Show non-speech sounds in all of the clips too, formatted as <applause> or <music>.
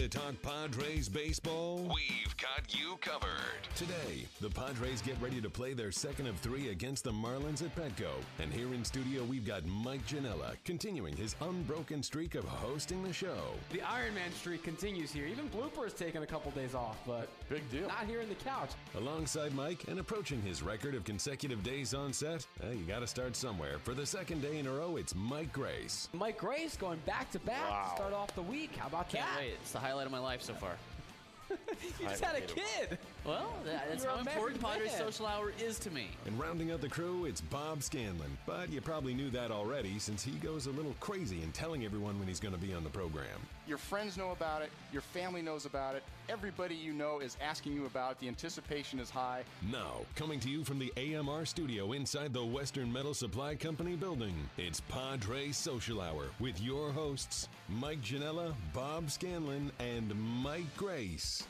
to talk Padres baseball? We've got you covered. Today, the Padres get ready to play their second of three against the Marlins at Petco. And here in studio, we've got Mike Janella continuing his unbroken streak of hosting the show. The Iron Man streak continues here. Even Blooper has taken a couple days off, but Big deal. not here in the couch. Alongside Mike and approaching his record of consecutive days on set, uh, you got to start somewhere. For the second day in a row, it's Mike Grace. Mike Grace going back to back to start off the week. How about Can't that? wait. It's the highlight of my life so far. <laughs> You just had a kid. Well, that's You're how important Padres. Social Hour is to me. And rounding out the crew, it's Bob Scanlon. But you probably knew that already since he goes a little crazy in telling everyone when he's going to be on the program. Your friends know about it. Your family knows about it. Everybody you know is asking you about it. The anticipation is high. Now, coming to you from the AMR studio inside the Western Metal Supply Company building, it's Padre Social Hour with your hosts, Mike Janella, Bob Scanlon, and Mike Grace.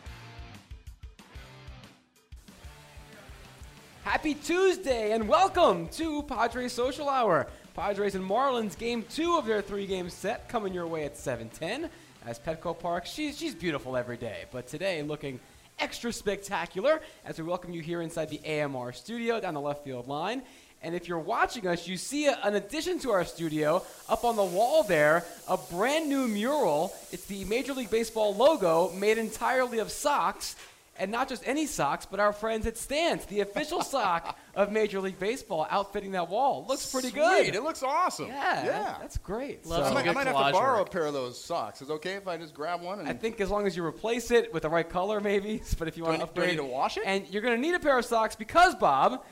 Happy Tuesday and welcome to Padres Social Hour. Padres and Marlins game two of their three game set coming your way at 710 as Petco Park. She's, she's beautiful every day, but today looking extra spectacular as we welcome you here inside the AMR studio down the left field line. And if you're watching us, you see a, an addition to our studio up on the wall there, a brand new mural. It's the Major League Baseball logo made entirely of socks and not just any socks, but our friends at Stance, the official <laughs> sock of Major League Baseball, outfitting that wall. Looks pretty good. It looks awesome. yeah, Yeah. that's great. Love I might, I might have to borrow work. a pair of those socks. Is it okay if I just grab one? And I think as long as you replace it with the right color, maybe. <laughs> But if you I want to need- I upgrade, need to wash it? and you're going to need a pair of socks because Bob,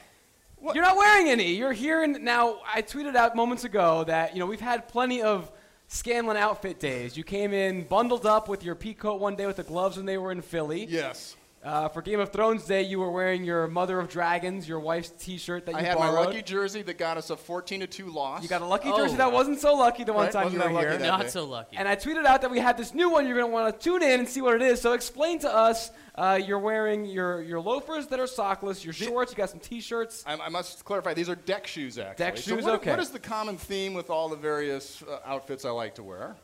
What? you're not wearing any. You're here and now. I tweeted out moments ago that you know we've had plenty of Scanlon outfit days. You came in bundled up with your pea coat one day with the gloves when they were in Philly. yes. Uh, for Game of Thrones Day, you were wearing your Mother of Dragons, your wife's T-shirt that you I had borrowed. my lucky jersey that got us a 14 to 2 loss. You got a lucky Oh. jersey that wasn't so lucky the one Right? time Wasn't you were that lucky here. that Not day. so lucky. And I tweeted out that we had this new one. You're going to want to tune in and see what it is. So explain to us. Uh, you're wearing your, your loafers that are sockless, your shorts. You got some T-shirts. I, I must clarify, these are deck shoes, actually. Deck So shoes, what, okay. What is the common theme with all the various uh, outfits I like to wear?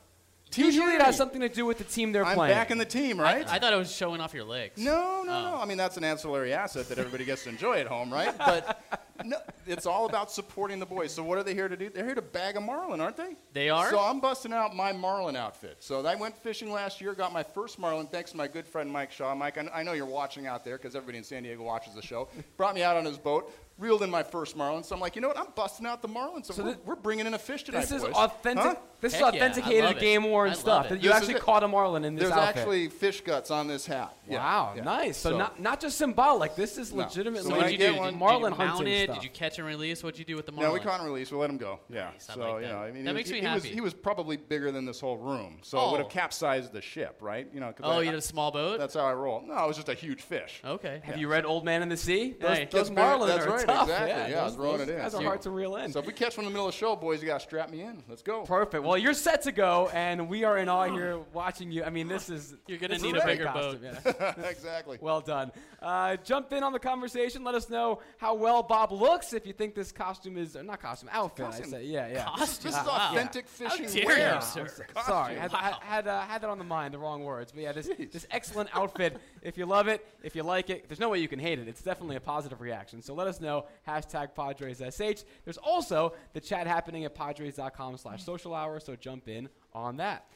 Usually it has something to do with the team they're I'm playing. back in the team, right? I thought it was showing off your legs. No, no, Oh. no. I mean, that's an ancillary asset that everybody gets to enjoy at home, right? But <laughs> no, it's all about supporting the boys. So what are they here to do? They're here to bag a marlin, aren't they? They are? So I'm busting out my marlin outfit. So I went fishing last year, got my first marlin, thanks to my good friend Mike Shaw. Mike, I, I know you're watching out there because everybody in San Diego watches the show. Brought me out on his boat, reeled in my first marlin. So I'm like, you know what? I'm busting out the marlin. So, So we're, thi- we're bringing in a fish tonight, This is boys. authentic. Huh? This is Heck yeah, I authenticated love it. game worn I stuff. That you This actually caught a marlin in this There's outfit. actually fish guts on this hat. Yeah, wow, yeah. nice. So, So- not not just symbolic. This is No. legitimately So So when what'd you do? Did, one- did Marlin you mount hunting it? stuff. Did you catch and release? What'd you do with the marlin? No, we caught and release. We let him go. Yeah. Nice, So like you know, I mean, That makes me happy. he was probably bigger than this whole room, so it would have Oh. capsized the ship, right? You know. 'cause Oh, you had a small boat? That's how I roll. No, it was just a huge fish. Okay. Have you read Old Man in the Sea? Those, Hey. those Gets bigger- marlin are right, tough. exactly. Yeah, Yeah, I was those, throwing those it in. guys are So- hard to reel in. So if we catch one in the middle of the show, boys, you got to strap me in. Let's go. Perfect. Well, you're set to go, and we are in awe here watching you. I mean, this is You're gonna need a bigger costume, boat. yeah. <laughs> exactly. well done. Uh, jump in on the conversation. Let us know how well Bob looks. If you think this costume is or not costume outfit, Costume. I say, yeah, yeah. Costume. This is Wow. authentic fishing dare wear. you, sir. Sorry, had, Wow. had, had, uh, had that on the mind, the wrong words. But yeah, this, this excellent outfit. If you love it, if you like it, there's no way you can hate it. It's definitely a positive reaction. So let us know know. Hashtag PadresSH. There's also the chat happening at Padres.com slash social hour, so jump in on that.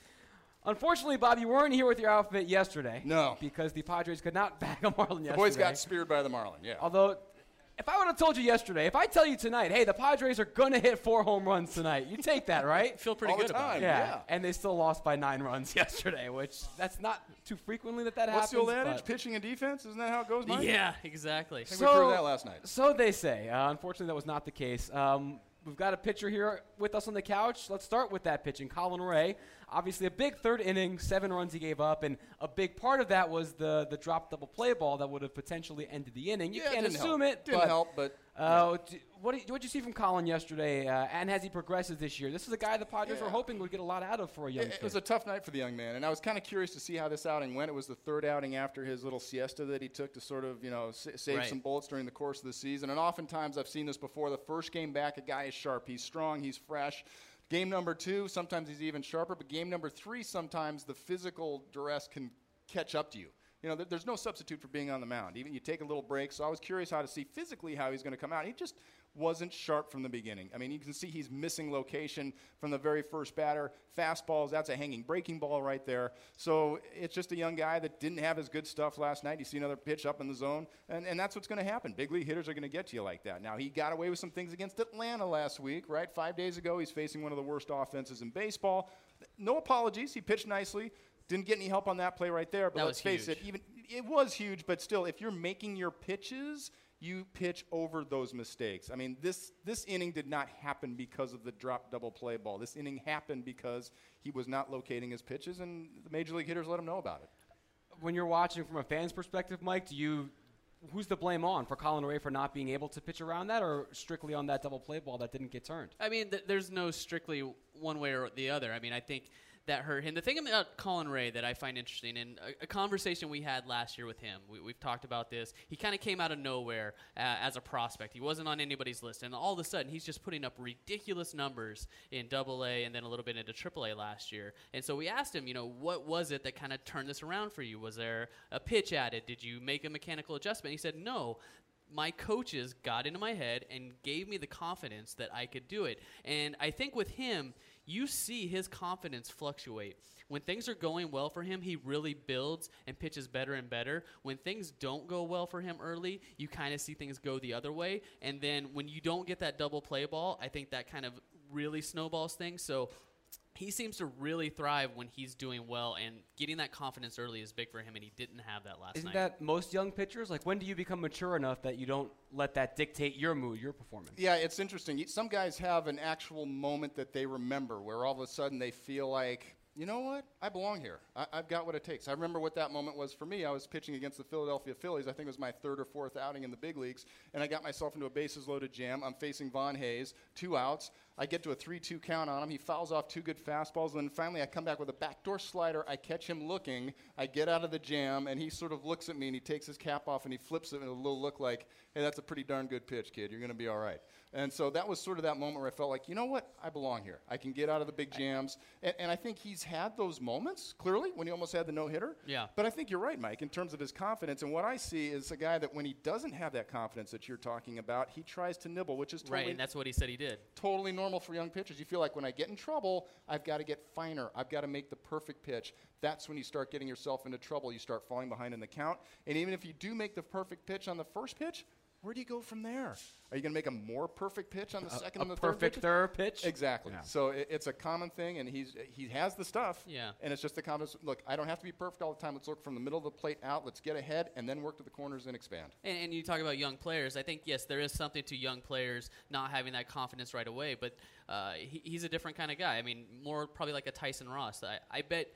Unfortunately, Bob, you weren't here with your outfit yesterday. No. Because the Padres could not <laughs> bag a Marlin yesterday. The boys got speared by the Marlin. Yeah. Although, if I would have told you yesterday, if I tell you tonight, hey, the Padres are going to hit four home runs tonight, you take that, <laughs> right? Feel pretty All the good about it. yeah. yeah. And they still lost by nine runs <laughs> yesterday, which that's not too frequently that that What's happens. the old adage? Pitching and defense? Isn't that how it goes, Mike? Yeah, exactly. I think we proved that last night. So they say. Uh, unfortunately, that was not the case. Um, we've got a pitcher here with us on the couch. Let's start with that pitching. Colin Rea, obviously a big third inning, seven runs he gave up, and a big part of that was the the drop double play ball that would have potentially ended the inning. You Yeah, can't assume help. it. Didn't but, help, but Uh, d- what did what you see from Colin yesterday, uh, and as he progresses this year? This is a guy the Padres Yeah. were hoping would get a lot out of for a young It, kid. it was a tough night for the young man, and I was kind of curious to see how this outing went. It was the third outing after his little siesta that he took to sort of, you know, sa- save Right. some bullets during the course of the season. And oftentimes, I've seen this before. The first game back, a guy is sharp, he's strong, he's fresh. Game number two, sometimes he's even sharper. But game number three, sometimes the physical duress can catch up to you. You know, there's no substitute for being on the mound. Even you take a little break. So I was curious how to see physically how he's going to come out. He just wasn't sharp from the beginning. I mean, you can see he's missing location from the very first batter. Fastballs, that's a hanging breaking ball right there. So it's just a young guy that didn't have his good stuff last night. You see another pitch up in the zone, and, and that's what's going to happen. Big league hitters are going to get to you like that. Now, he got away with some things against Atlanta last week, right? Five days ago, he's facing one of the worst offenses in baseball. No apologies. He pitched nicely. Didn't get any help on that play right there. But That let's face huge. it, even it was huge, but still, if you're making your pitches, you pitch over those mistakes. I mean, this this inning did not happen because of the drop double play ball. This inning happened because he was not locating his pitches, and the major league hitters let him know about it. when you're watching from a fan's perspective, Mike, do you who's the blame on for Colin Rea for not being able to pitch around that, or strictly on that double play ball that didn't get turned? I mean, th- there's no strictly one way or the other. I mean, I think that hurt him. The thing about Colin Rea that I find interesting, and a, a conversation we had last year with him, we, we've talked about this. He kind of came out of nowhere uh, as a prospect. He wasn't on anybody's list, and all of a sudden, he's just putting up ridiculous numbers in Double A and then a little bit into Triple A last year. And so we asked him, you know, what was it that kind of turned this around for you? Was there a pitch added? Did you make a mechanical adjustment? He said, no my coaches got into my head and gave me the confidence that I could do it. And I think with him, you see his confidence fluctuate. When things are going well for him, he really builds and pitches better and better. When things don't go well for him early, you kind of see things go the other way. And then when you don't get that double play ball, I think that kind of really snowballs things. So he seems to really thrive when he's doing well, and getting that confidence early is big for him, and he didn't have that last Isn't night. that most young pitchers? Like, when do you become mature enough that you don't let that dictate your mood, your performance? Yeah, it's interesting. Some guys have an actual moment that they remember where all of a sudden they feel like, you know what? I belong here. I, I've got what it takes. I remember what that moment was for me. I was pitching against the Philadelphia Phillies. I think it was my third or fourth outing in the big leagues, and I got myself into a bases loaded jam. I'm facing Von Hayes, two outs. I get to a 3 2 count on him. He fouls off two good fastballs. And then finally, I come back with a backdoor slider. I catch him looking. I get out of the jam, and he sort of looks at me and he takes his cap off and he flips it with a little look like, hey, that's a pretty darn good pitch, kid. You're going to be all right. And so that was sort of that moment where I felt like, you know what? I belong here. I can get out of the big jams. And, and I think he's had those moments, clearly, when he almost had the no hitter. Yeah. But I think you're right, Mike, in terms of his confidence. And what I see is a guy that when he doesn't have that confidence that you're talking about, he tries to nibble, which is totally right, and that's what he said he did. totally normal for young pitchers. You feel like when I get in trouble, I've got to get finer. I've got to make the perfect pitch. That's when you start getting yourself into trouble. You start falling behind in the count. And even if you do make the perfect pitch on the first pitch, where do you go from there? Are you going to make a more perfect pitch on the second A and the third perfect third pitch? Exactly. Yeah. So it, it's a common thing, and he's he has the stuff. Yeah. And it's just the common. Look, I don't have to be perfect all the time. Let's look from the middle of the plate out. Let's get ahead, and then work to the corners and expand. And, and you talk about young players. I think yes, there is something to young players not having that confidence right away. But uh, he, he's a different kind of guy. I mean, more probably like a Tyson Ross. I, I bet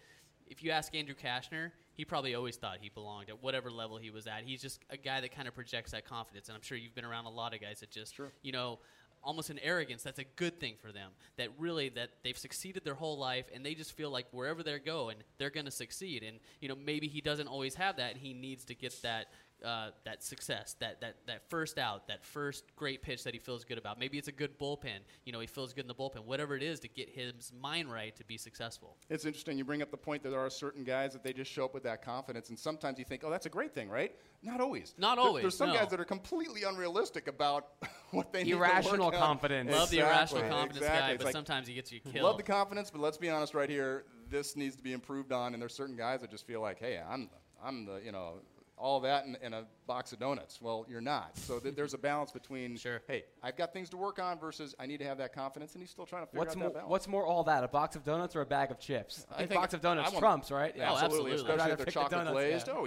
if you ask Andrew Cashner, he probably always thought he belonged at whatever level he was at. He's just a guy that kind of projects that confidence. And I'm sure you've been around a lot of guys that just you know almost an arrogance that's a good thing for them that really that they've succeeded their whole life and they just feel like wherever they're going they're going to succeed and you know maybe he doesn't always have that and he needs to get that uh, that success, that, that, that first out, that first great pitch that he feels good about. Maybe it's a good bullpen. You know, he feels good in the bullpen. Whatever it is to get his mind right to be successful. It's interesting. You bring up the point that there are certain guys that they just show up with that confidence, and sometimes you think, oh, that's a great thing, right? Not always. Not There- always, There's some no. guys that are completely unrealistic about <laughs> what they need to Irrational work on. confidence. Love the irrational confidence exactly. guy, It's but like, sometimes he gets you killed. Love the confidence, but let's be honest right here. This needs to be improved on, and there's certain guys that just feel like, hey, I'm, I'm the, you know, all that in, in a box of donuts. Well, you're not. So th- there's a balance between, Sure. hey, I've got things to work on versus I need to have that confidence, and he's still trying to figure What's out more? that balance. What's more? All that? A box of donuts or a bag of chips? I, I think, think box of donuts I want- trumps, right? Yeah, Oh, absolutely, absolutely. I'd rather especially if they're pick the chocolate donuts, glazed. yeah. Oh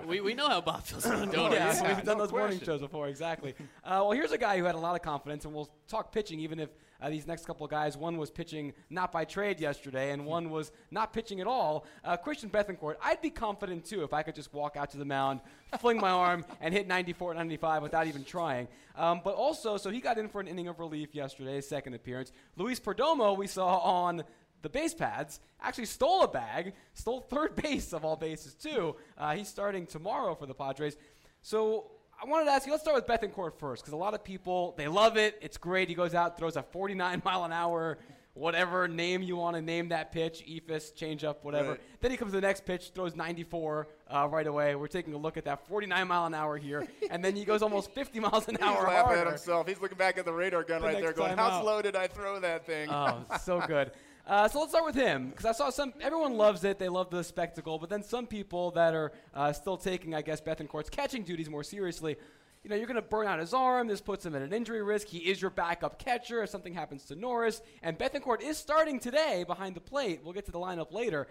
yeah. <laughs> we, we know how Bob feels about <laughs> donuts. yeah, yeah, we've done no those morning shows before, exactly. Uh, well, here's a guy who had a lot of confidence, and we'll talk pitching, even if uh, these next couple of guys, one was pitching not by trade yesterday, and one was not pitching at all. Uh, Christian Bethancourt, I'd be confident too if I could just walk out to the mound, fling my arm, <laughs> and hit 94, 95 without even trying. Um, but also, so he got in for an inning of relief yesterday, his second appearance. Luis Perdomo, we saw on the base pads, actually stole a bag, stole third <laughs> base of all bases too. Uh, he's starting tomorrow for the Padres. So I wanted to ask you. Let's start with Bethancourt first, because a lot of people they love it. It's great. He goes out, throws a 49 <laughs> mile an hour, whatever name you want to name that pitch, eephus, changeup, whatever. Right. Then he comes to the next pitch, throws 94 uh, right away. We're taking a look at that 49 mile an hour here, and then he goes almost <laughs> 50 miles an He's hour laughing harder. at himself. He's looking back at the radar gun The right there, going, "How out. slow did I throw that thing?" Oh, so <laughs> good. Uh, so let's start with him because I saw some. Everyone loves it; they love the spectacle. But then some people that are uh, still taking, I guess, Bethancourt's catching duties more seriously. You know, you're going to burn out his arm. This puts him at an injury risk. He is your backup catcher if something happens to Norris. And Bethencourt is starting today behind the plate. We'll get to the lineup later.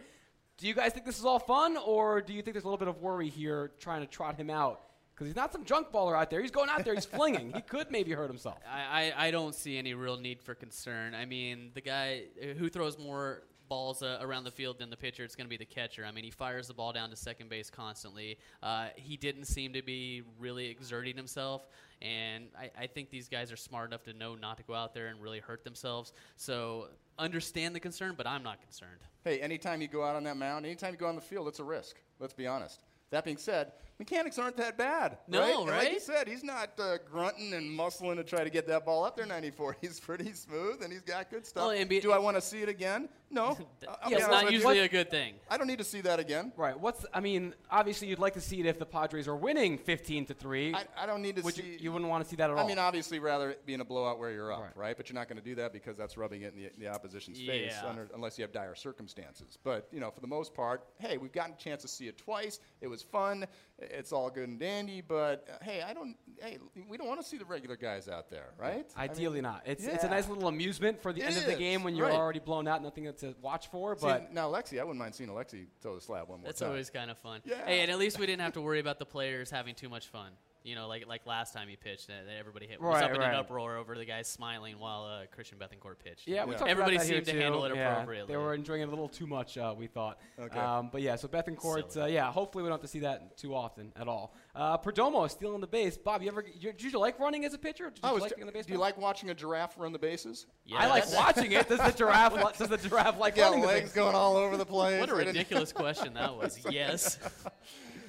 Do you guys think this is all fun, or do you think there's a little bit of worry here trying to trot him out? Because he's not some junk baller out there. He's going out there. He's flinging. He could maybe hurt himself. <laughs> I, I, I don't see any real need for concern. I mean, the guy uh, who throws more balls uh, around the field than the pitcher, it's going to be the catcher. I mean, he fires the ball down to second base constantly. Uh, he didn't seem to be really exerting himself, and I, I think these guys are smart enough to know not to go out there and really hurt themselves. So understand the concern, but I'm not concerned. Hey, anytime you go out on that mound, anytime you go on the field, it's a risk. Let's be honest. That being said, mechanics aren't that bad. No, right? And Like you said, he's not uh, grunting and muscling to try to get that ball up there 94. <laughs> He's pretty smooth and he's got good stuff. Well, and be- Do I want to see it again? No. <laughs> I'll be it's not with you. usually a good thing. I don't need to see that again. Right. What's I mean, obviously you'd like to see it if the Padres are winning 15 to 3. I, I don't need to Would see. you, you wouldn't want to see that at all. I mean, obviously, rather it be in a blowout where you're up, Right. right? But you're not going to do that because that's rubbing it in the, the opposition's face, under, unless you have dire circumstances. But you know, for the most part, hey, we've gotten a chance to see it twice. It was fun. It's all good and dandy. But uh, hey, I don't. Hey, we don't want to see the regular guys out there, right? I mean, Ideally not. It's it's a nice little amusement for the It end of the game when you're right. already blown out, nothing to watch for. see, But now, Lexi, I wouldn't mind seeing Alexi throw the slab one more That's time. That's always kind of fun. Yeah. Hey, and at least we didn't have to worry about the players having too much fun. You know, like like last time he pitched, that, that everybody hit was Right, up in right. an uproar over the guys smiling while uh, Christian Bethancourt pitched. yeah, we Yeah. talked Everybody about that here seemed to too. handle it Yeah, appropriately. They were enjoying it a little too much, uh, we thought. Okay. Um, but yeah, so Bethancourt, uh, Silly. yeah, hopefully we don't have to see that too often at all. Uh, Perdomo is stealing the base. Bob, you ever you, did you like running as a pitcher? Did you I was like ju- being on the base? do you like watching a giraffe run the bases? I like Yes. watching it. Does the giraffe li- does the giraffe like Yeah, running the legs base? going all over the place. What a I didn't- ridiculous question that was. <laughs> Yes. <laughs>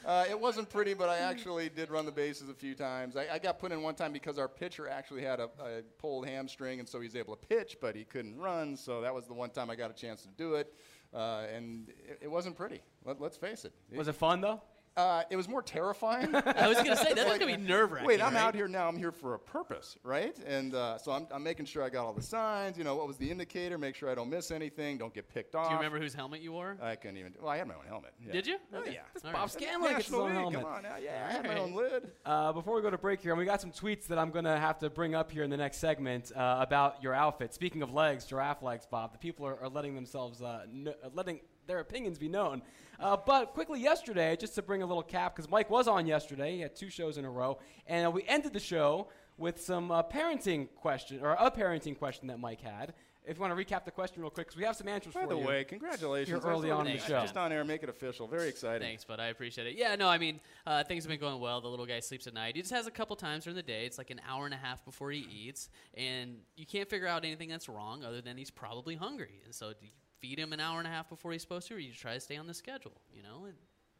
Uh, it wasn't pretty, but I actually did run the bases a few times. I, I got put in one time because our pitcher actually had a, a pulled hamstring, and so he was able to pitch, but he couldn't run. So that was the one time I got a chance to do it, uh, and it, it wasn't pretty. Let, let's face it. Was it fun though? Uh, it was more terrifying. <laughs> I was going to say, that's going to be nerve wracking. Wait, I'm right? out here now. I'm here for a purpose, right? And uh, so I'm, I'm making sure I got all the signs. You know, what was the indicator? Make sure I don't miss anything. Don't get picked off. Do you remember whose helmet you wore? I couldn't even. Well, I had my own helmet. Yeah. Did you? Oh, Okay. yeah. All Bob right. Scanlon gets his own helmet. Come on now. Yeah, I had my own lid. Uh, before we go to break here, and we got some tweets that I'm going to have to bring up here in the next segment uh, about your outfit. Speaking of legs, giraffe legs, Bob, the people are, are letting themselves, uh, kn- uh, letting their opinions be known. Uh, but quickly yesterday, just to bring a little cap, because Mike was on yesterday, he had two shows in a row, and uh, we ended the show with some uh, parenting question, or a parenting question that Mike had. If you want to recap the question real quick, because we have some answers for you. By the way, congratulations. Here That's early on we in the show. Just on air, make it official. Very exciting. Thanks, but I appreciate it. Yeah, no, I mean, uh, things have been going well. The little guy sleeps at night. He just has a couple times during the day. It's like an hour and a half before he eats, and you can't figure out anything that's wrong other than he's probably hungry. And so, do you feed him an hour and a half before he's supposed to, or you try to stay on the schedule? You know, And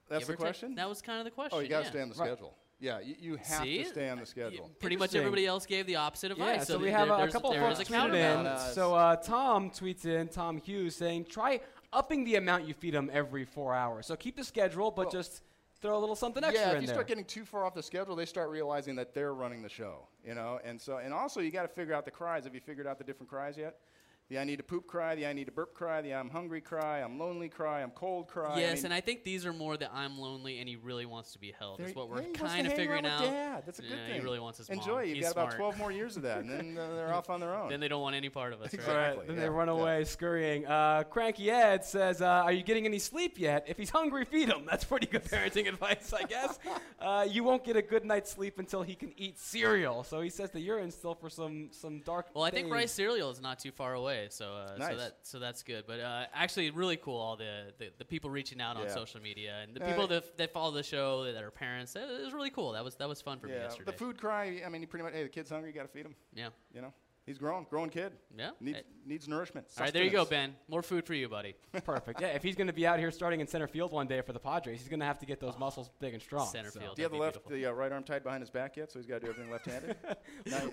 That's give the or take- question? That was kind of the question. Oh, you got to yeah. stay on the Right. schedule. Yeah, you, you have See? to stay on the schedule. Pretty much everybody else gave the opposite advice. Yeah, so, we there- have a couple of there folks tweeted counterbalance. in. So uh, Tom tweets in, Tom Hughes, saying, try upping the amount you feed them every four hours. So keep the schedule, but Well- just throw a little something extra yeah, if in you there. start getting too far off the schedule, they start realizing that they're running the show, you know. And so, and also, you got to figure out the cries. Have you figured out the different cries yet? The I need to poop cry, the I need to burp cry, the I'm hungry cry, I'm lonely cry, I'm cold cry. Yes, mean, and I think these are more the I'm lonely and he really wants to be held. That's what we're he wants to kind of hang figuring out. with Dad. That's a good Yeah, thing. He really wants his mom. Enjoy. You've He's got smart. about 12 more years of that, and then uh, <laughs> they're off on their own. Then they don't want any part of us. Right? Exactly. All right, then yeah, they run yeah. away scurrying. Uh, Cranky Ed says, uh, "Are you getting any sleep yet? If he's hungry, feed him." That's pretty good parenting <laughs> advice, I guess. Uh, you won't get a good night's sleep until he can eat cereal. So he says that you're in still for some some dark. Well, I think days. rice cereal is not too far away, so uh, so that so that's good. But uh, actually, really cool all the, the, the people reaching out on social media and the Uh, people that, that follow the show that are parents. It was really cool. That was that was fun for me Yeah, yesterday. the food cry. I mean, you pretty much. Hey, the kid's hungry. You got to feed him. Yeah. You know, he's grown, grown kid. Yeah. Needs Hey. needs nourishment. All right, there you go. Ben. More food for you, buddy. <laughs> Perfect. Yeah, if he's going to be out here starting in center field one day for the Padres, he's going to have to get those muscles big and strong. Center so. field. Do you have the left, be the uh, right arm tied behind his back yet? So he's got to do everything left-handed.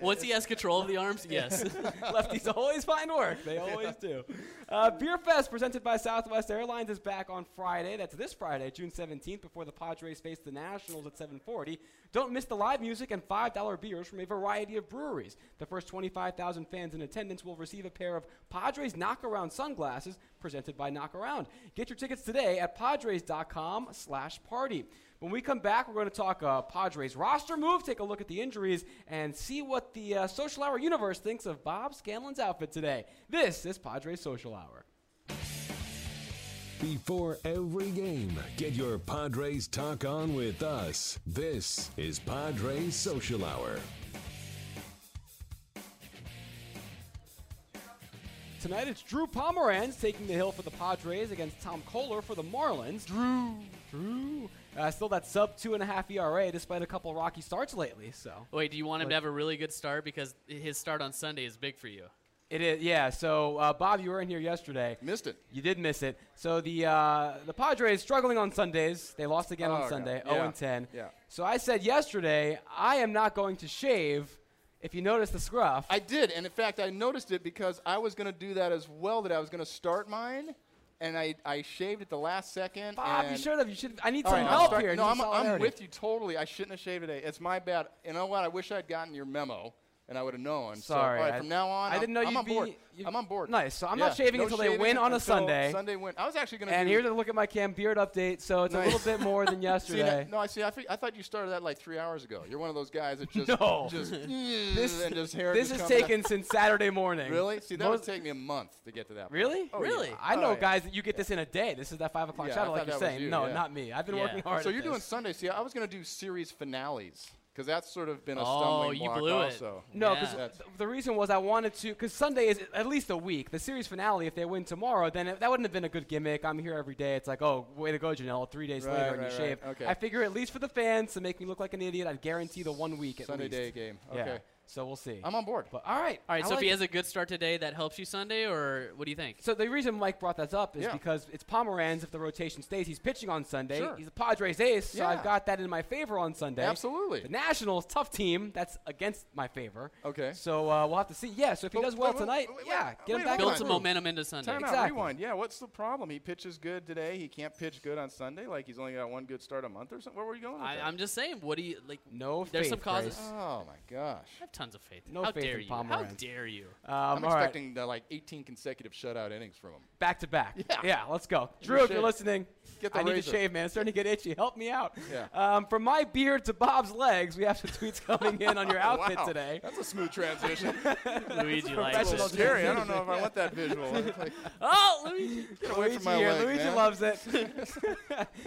<laughs> Once he has control of the arms, <laughs> yes. Lefties always find work. They always do. Uh, Beer Fest, presented by Southwest Airlines, is back on Friday. That's this Friday, June 17th, before the Padres face the Nationals at 7:40. Don't miss the live music and $5 beers from a variety of breweries. The first 25,000 fans in attendance will receive a pair of Padres Knockaround sunglasses presented by Knockaround. Get your tickets today at padres.com slash party. When we come back, we're going to talk uh, Padres roster move, take a look at the injuries, and see what the uh, Social Hour universe thinks of Bob Scanlon's outfit today. This is Padres Social Hour. Before every game, get your Padres talk on with us. This is Padres Social Hour. Tonight it's Drew Pomeranz taking the hill for the Padres against Tom Koehler for the Marlins. Drew, Drew, uh, still that sub two and a half ERA despite a couple rocky starts lately. So Wait, do you want him Like- to have a really good start because his start on Sunday is big for you? it is, yeah. So uh, Bob, you were in here yesterday. Missed it. You did miss it. So the uh, the Padres struggling on Sundays. They lost again Oh, on God. Sunday, Yeah. 0 and 10. Yeah. So I said yesterday, I am not going to shave. If you notice the scruff, I did, and in fact, I noticed it because I was going to do that as well. That I was going to start mine, and I, I shaved at the last second. Bob, you should have. You should. I need some right, help start- here. No, I'm, I'm with you totally. I shouldn't have shaved today. It's my bad. You know what? I wish I'd gotten your memo, and I would have known. Sorry, So, all right, I- from now on, I I'm- didn't know I'm you'd on board. be- you- I'm on board. Nice. So I'm Yeah, not shaving no until they shaving win on a Sunday. Sunday win. I was actually going to. And do, here's a look at my Cam Beard update. So it's a little bit more than <laughs> See, yesterday. no, I see. I, think, I thought you started that like three hours ago. You're one of those guys that just <laughs> No. just <laughs> this and just hair this is comes out. taken since Saturday morning. Really? See, that would take me a month to get to that. point. Really? Oh, Really? yeah. I know Oh, yeah. guys that you get this in a day. This is that five o'clock Yeah, shadow, like you're saying. no, not me. I've been working hard. So you're doing. Sunday. See, I was going to do series finales because that's sort of been a Oh, stumbling you block blew it. also. No, Yeah. because That's- the reason was I wanted to, because Sunday is at least a week. The series finale, if they win tomorrow, then it, that wouldn't have been a good gimmick. I'm here every day. It's like, oh, way to go, Janelle. Three days Right, later and you right. shave. Okay. I figure at least for the fans to make me look like an idiot, I'd guarantee the one week at Sunday least. day game. Yeah. Okay. So we'll see. I'm on board. but all right. All right, I so if he has a good start today, that helps you Sunday, or what do you think? So the reason Mike brought that up is Yeah. because it's Pomeranz. If the rotation stays, he's pitching on Sunday. Sure. He's a Padres ace, so Yeah. I've got that in my favor on Sunday. Absolutely. The Nationals, tough team. That's against my favor. Okay. So uh, we'll have to see. Yeah. So if he But does well wait, wait, tonight, wait, wait, yeah, wait, get him back. hold Build some momentum into Sunday. Time out. Exactly. Rewind. Yeah. What's the problem? He pitches good today. He can't pitch good on Sunday. Like he's only got one good start a month or something. Where were you going? With I, that? I'm just saying, what do you like? No There's some faith, causes. Grace. Oh my gosh. I have tons of faith. No How faith dare in you? How dare you? Um, I'm all right. expecting uh, like 18 consecutive shutout innings from him. back to back. Yeah. let's go. Drew, me a if you're listening, Get the I need to shave, man. It's starting to get itchy. Help me out. Yeah. Um, from my beard to Bob's legs, we have some tweets coming in on your <laughs> outfit wow. today. That's a smooth transition. <laughs> Luigi likes professional it. Jerry, I don't know if I want that visual. <laughs> Like, Oh, Luigi. get away Luigi from my here. leg, Luigi man. loves it.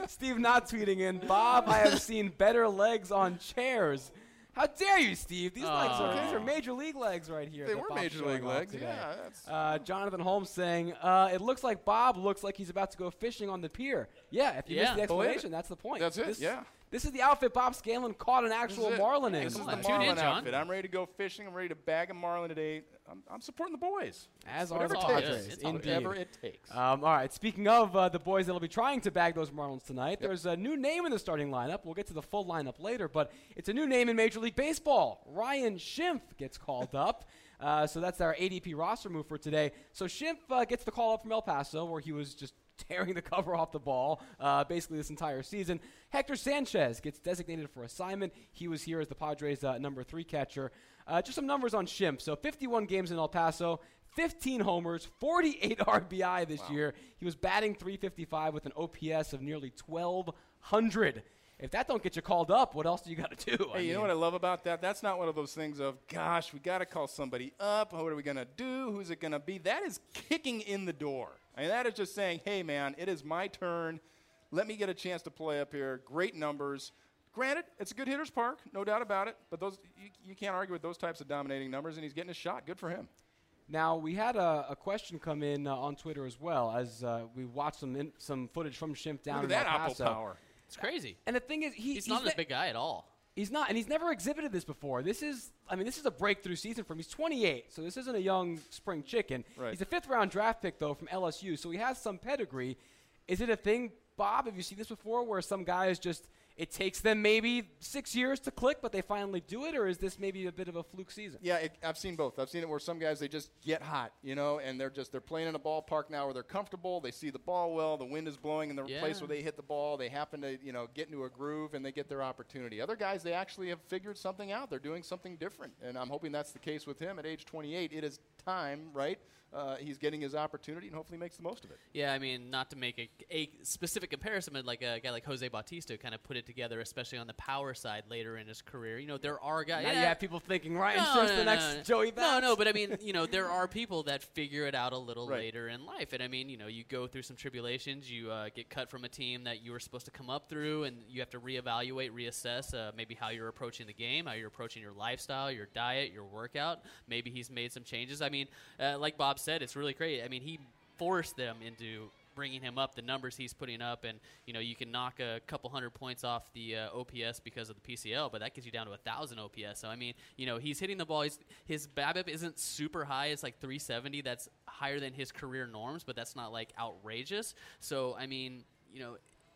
Steve not tweeting in. Bob, I have seen better legs on chairs. How dare you, Steve? These legs are these are major league legs right here. They that were major league legs. today. Yeah, that's. Uh, Jonathan Holmes saying, uh, "It looks like Bob looks like he's about to go fishing on the pier." Yeah, if you Yeah. missed the explanation, that's the point. That's it, This, yeah. This is the outfit Bob Scanlon caught an actual marlin in. This is Come the on, tune in, marlin John. outfit. I'm ready to go fishing. I'm ready to bag a marlin today. I'm, I'm supporting the boys. As are Whatever the it takes. Padres, It's indeed. Whatever it takes. Um, all right. Speaking of uh, the boys that'll be trying to bag those Marlins tonight, there's a new name in the starting lineup. We'll get to the full lineup later, but it's a new name in Major League Baseball. Ryan Schimpf gets called <laughs> up. Uh, so that's our ADP roster move for today. So Schimpf uh, gets the call up from El Paso, where he was just <laughs> tearing the cover off the ball uh, basically this entire season. Hector Sanchez gets designated for assignment. He was here as the Padres' uh, number three catcher. Uh, just some numbers on Schimpf. So 51 games in El Paso, 15 homers, 48 <laughs> RBI this year. He was batting 355 with an OPS of nearly 1,200. If that don't get you called up, what else do you got to <laughs> do? I Hey, you know what I love about that? That's not one of those things of, gosh, we got to call somebody up. What are we going to do? Who's it going to be? That is kicking in the door. I mean, that is just saying, hey, man, it is my turn. Let me get a chance to play up here. Great numbers. Granted, it's a good hitter's park, no doubt about it. But those you, you can't argue with those types of dominating numbers, and he's getting a shot. Good for him. Now we had a, a question come in uh, on Twitter as well as uh, we watched some in, some footage from Schimpf down Look in at that El apple power. It's crazy. And the thing is, he, He's, not a big guy at all. He's not, and he's never exhibited this before. This is, I mean, this is a breakthrough season for him. He's 28, so this isn't a young spring chicken. Right. He's a fifth round draft pick though from LSU, so he has some pedigree. Is it a thing, Bob? Have you seen this before, where some guys just it takes them maybe six years to click, but they finally do it, or is this maybe a bit of a fluke season? Yeah, it, I've seen both. I've seen it where some guys they just get hot, you know, and they're just they're playing in a ballpark now where they're comfortable. They see the ball well. The wind is blowing in the Yeah. place where they hit the ball. They happen to you know get into a groove and they get their opportunity. Other guys they actually have figured something out. They're doing something different, and I'm hoping that's the case with him at age 28. It is time, right? Uh, he's getting his opportunity and hopefully makes the most of it. Yeah, I mean, not to make a, a specific comparison, but like a guy like Jose Bautista kind of put it together, especially on the power side later in his career. You know, there are guys. Now yeah, you have people thinking Ryan no, Schimpf's no, the no, next no. Joey No, no, but I mean, <laughs> you know, there are people that figure it out a little Right. later in life, and I mean, you know, you go through some tribulations, you uh, get cut from a team that you were supposed to come up through, and you have to reevaluate, reassess, uh, maybe how you're approaching the game, how you're approaching your lifestyle, your diet, your workout. Maybe he's made some changes. I mean, uh, like Bob said, it's really great. I mean, he forced them into bringing him up the numbers he's putting up and you know you can knock a couple hundred points off the uh, OPS because of the PCL but that gets you down to a thousand OPS so I mean you know he's hitting the ball. He's, his BABIP isn't super high. It's like 370 that's higher than his career norms but that's not like outrageous. So I mean you know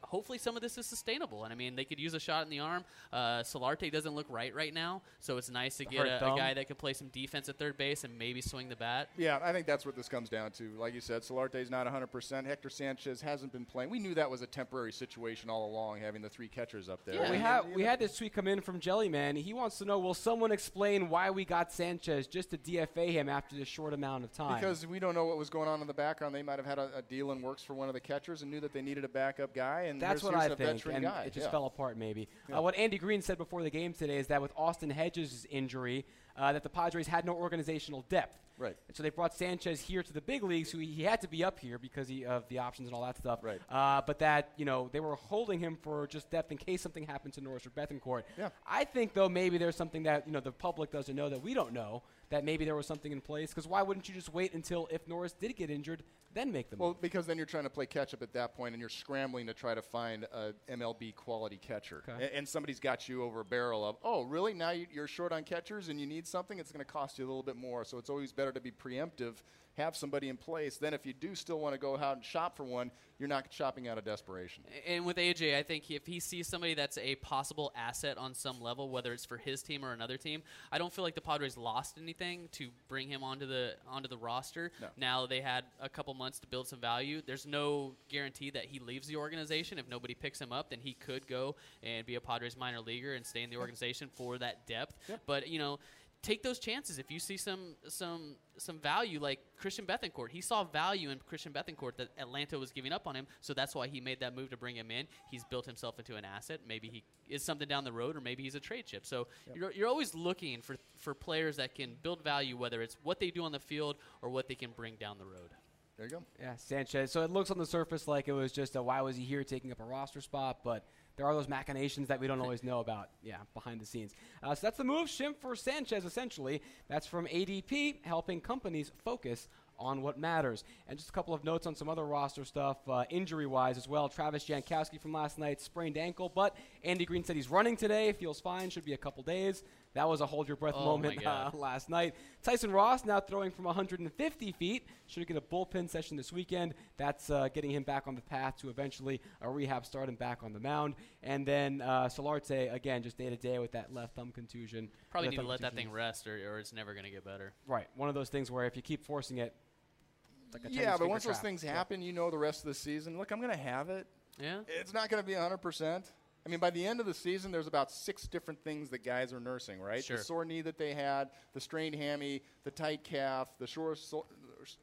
hopefully some of this is sustainable and I mean they could use a shot in the arm uh, Solarte doesn't look right right now so it's nice to get a, a guy that can play some defense at third base and maybe swing the bat Yeah, I think that's what this comes down to. Like you said, Solarte's not 100%. Hector Sanchez hasn't been playing. We knew that was a temporary situation all along, having the three catchers up there. Yeah. We And- had we had this tweet come in from Jellyman. He wants to know: Will someone explain why we got Sanchez just to DFA him after this short amount of time? Because we don't know what was going on in the background. They might have had a, a deal in works for one of the catchers and knew that they needed a backup guy. And That's what I think, and guy. it just Yeah. fell apart. Maybe uh, what Andy Green said before the game today is that with Austin Hedges' injury, uh, that the Padres had no organizational depth. Right. And so they brought Sanchez here to the big leagues, who he, he had to be up here because he, of the options and all that stuff. Right. Uh, but that you know they were holding him for just depth in case something happened to Norris or Bethancourt. Yeah. I think though maybe there's something that you know the public doesn't know that we don't know that maybe there was something in place. Because why wouldn't you just wait until if Norris did get injured, then make the move? Well, because then you're trying to play catch up at that point, and you're scrambling to try to find a MLB quality catcher, Okay. And, somebody's got you over a barrel of, oh, really? Now you're short on catchers, and you need something. It's going to cost you a little bit more. So it's always better to be preemptive, have somebody in place. Then, if you do still want to go out and shop for one, you're not shopping out of desperation. And with AJ, I think if he sees somebody that's a possible asset on some level, whether it's for his team or another team, I don't feel like the Padres lost anything to bring him onto the onto the roster. No. Now they had a couple months to build some value. There's no guarantee that he leaves the organization. If nobody picks him up, then he could go and be a Padres minor leaguer and stay in the organization for that depth. But you know. Take those chances. If you see some some some value, like Christian Bethancourt, he saw value in Christian Bethancourt that Atlanta was giving up on him, so that's why he made that move to bring him in. He's built himself into an asset. Maybe he is something down the road, or maybe he's a trade chip. So you're, you're always looking for for players that can build value, whether it's what they do on the field or what they can bring down the road. There you go. Yeah, Sanchez. So it looks on the surface like it was just a why was he here taking up a roster spot, but there are those machinations that we don't <laughs> always know about. Yeah, behind the scenes. Uh, so that's the move. Shim for Sanchez, essentially. That's from ADP, helping companies focus on what matters. And just a couple of notes on some other roster stuff, uh, injury wise as well. Travis Jankowski from last night sprained ankle, but Andy Green said he's running today, feels fine, should be a couple days. That was a hold your breath Oh, moment uh, last night. Tyson Ross now throwing from 150 feet. Should get a bullpen session this weekend. That's uh, getting him back on the path to eventually a rehab start and back on the mound. And then uh, Solarte, again, just day to day with that left thumb contusion. Probably Left need to thumb let that thing rest, or, or it's never going to get better. Right. One of those things where if you keep forcing it, like Yeah, but finger once those trap. things Yeah. happen, you know the rest of the season. Look, I'm going to have it. Yeah. It's not going to be 100%. I mean, by the end of the season, there's about six different things that guys are nursing, right? Sure. The sore knee that they had, the strained hammy, the tight calf, the short, so,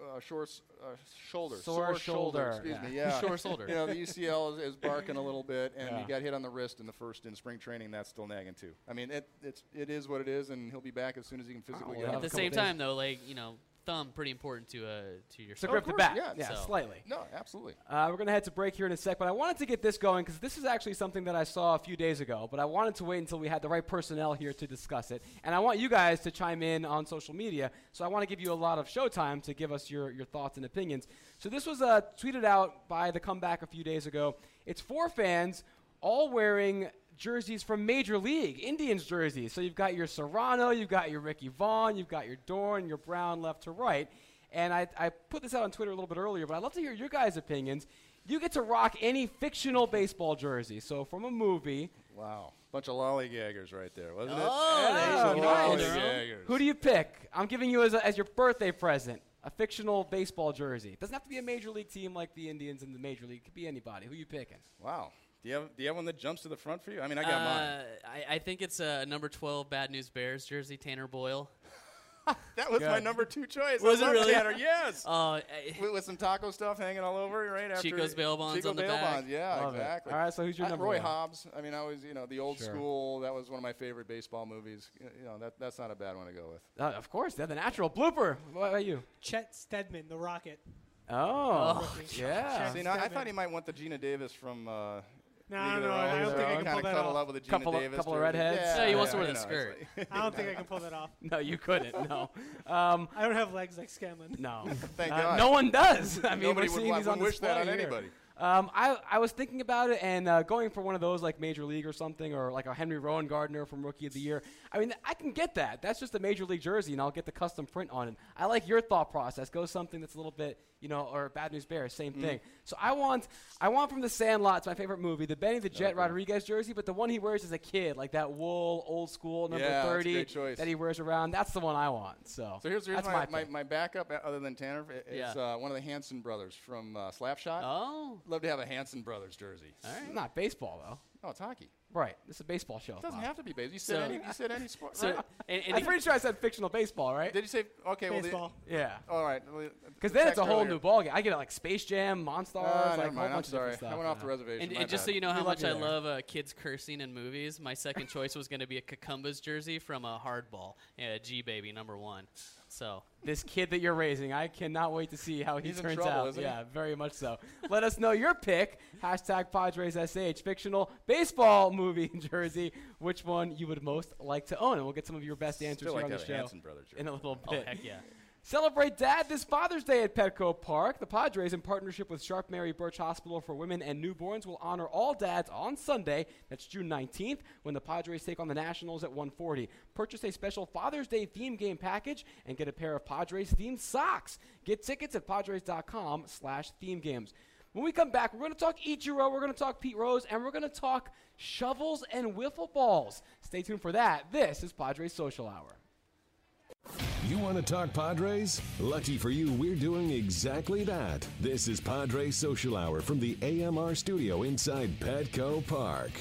uh, short uh, shoulder. Sore shoulder, Excuse yeah. me. Yeah. <laughs> Sore shoulder. You know, the UCL is, is barking a little bit, and Yeah. you got hit on the wrist in the first in spring training. That's still nagging too. I mean, it it's it is what it is, and he'll be back as soon as he can physically Oh, get well, on At the couple same days. time, though, like you know, thumb pretty important to uh to your. To grip the bat. yeah, yeah so- slightly. No, absolutely. Uh, we're going to head to break here in a sec, but I wanted to get this going because this is actually something that I saw a few days ago, but I wanted to wait until we had the right personnel here to discuss it. And I want you guys to chime in on social media, so I want to give you a lot of showtime to give us your, your thoughts and opinions. So this was uh, tweeted out by the comeback a few days ago. It's four fans all wearing jerseys from Major League, Indians jerseys. So you've got your Serrano, you've got your Ricky Vaughn, you've got your Dorn, your Brown left to right. And I, I put this out on Twitter a little bit earlier, but I'd love to hear your guys' opinions. You get to rock any fictional baseball jersey. So from a movie, Wow. Bunch of lollygaggers right there, wasn't Oh, it? there you Bunch lollygaggers. who do you pick? I'm giving you as, a, as your birthday present a fictional baseball jersey. It doesn't have to be a major league team like the Indians in the major league. It could be anybody. Who you picking? Wow. Do you have do you have one that jumps to the front for you? I mean, I got mine. Uh, I, I think it's a number 12 Bad News Bears jersey, Tanner Boyle. <laughs> That was my number two choice. Was I it really? Tanner, yes. <laughs> Oh, I- with, with some taco stuff hanging all over, right after Chico's bail bonds Chico on the bail back. bonds, yeah, Love it. exactly. All right, so who's your Uh, number Roy one? Hobbs. I mean, I was, you know, the old Sure. school. That was one of my favorite baseball movies. You know, that that's not a bad one to go with. Uh, of course, they're the natural blooper. What about you? Chet Stedman, the Rocket. Oh, Rookie. yeah. Chet See, now I thought he might want the Geena Davis from. Uh, No, League no, I don't think I can pull that off. up with the Geena Couple of- Davis. couple of redheads? Yeah, Yeah, he wants to wear you the skirt. like- I don't think I can pull that off. <laughs> No, you couldn't. No. Um, <laughs> I don't have legs like Scanlon. no. <laughs> Thank Uh, God. no one does. I mean, Nobody we're would seeing wa- these would on wish that on here. anybody. Um, I, I was thinking about it and uh, going for one of those like Major League or something, or like a Henry Rowengartner from Rookie of the Year. I mean, I can get that. That's just a Major League jersey, and I'll get the custom print on it. I like your thought process. Go something that's a little bit, you know, or Bad News Bears, same Mm. thing. So I want, I want from the Sandlot. It's my favorite movie, the Benny the Jet Rodriguez jersey, but the one he wears as a kid, like that wool, old school number Yeah, that's a thirty great choice. that he wears around. That's the one I want. So, So here's, here's that's my, my, my, my backup, uh, other than Tanner, is Yeah. uh, one of the Hanson brothers from uh, Slapshot. Oh, Love to have a Hanson brothers jersey. Not baseball though. Oh, it's hockey. Right. This is a baseball show. It doesn't Bob. have to be baseball. You said So- any. You said any sport. <laughs> so right? and, and I'm pretty sure I said fictional baseball, right? Did you say okay? Well, Baseball. yeah. the, all right. Because then it's a whole new ballgame. I get it like Space Jam, Monstars, Uh, like never a whole mind. I'm bunch of sorry. different stuff. I went off the reservation. And, My and just so bad. you know how much I love uh, kids cursing in movies, my second choice was going to be a Kekambas jersey from a Hardball, yeah, G Baby number one. So This kid that you're raising, I cannot wait to see how he He's in turns trouble, out. isn't he? yeah, very much so. Let us know your pick. Hashtag Padres SH. Fictional baseball movie in jersey. Which one you would most like to own? And we'll get some of your best answers Still here like on to the have show Hanson brothers jersey. in a little oh bit. heck yeah. Celebrate Dad this Father's Day at Petco Park. The Padres, in partnership with Sharp Mary Birch Hospital for Women and Newborns, will honor all dads on Sunday. That's June 19th, when the Padres take on the Nationals at 1:40. Purchase a special Father's Day theme game package and get a pair of Padres themed socks. Get tickets at padres.com/slash theme games. When we come back, we're going to talk Ichiro, we're going to talk Pete Rose, and we're going to talk shovels and wiffle balls. Stay tuned for that. This is Padres Social Hour. You want to talk Padres? Lucky for you, we're doing exactly that. This is Padres Social Hour from the AMR studio inside Petco Park.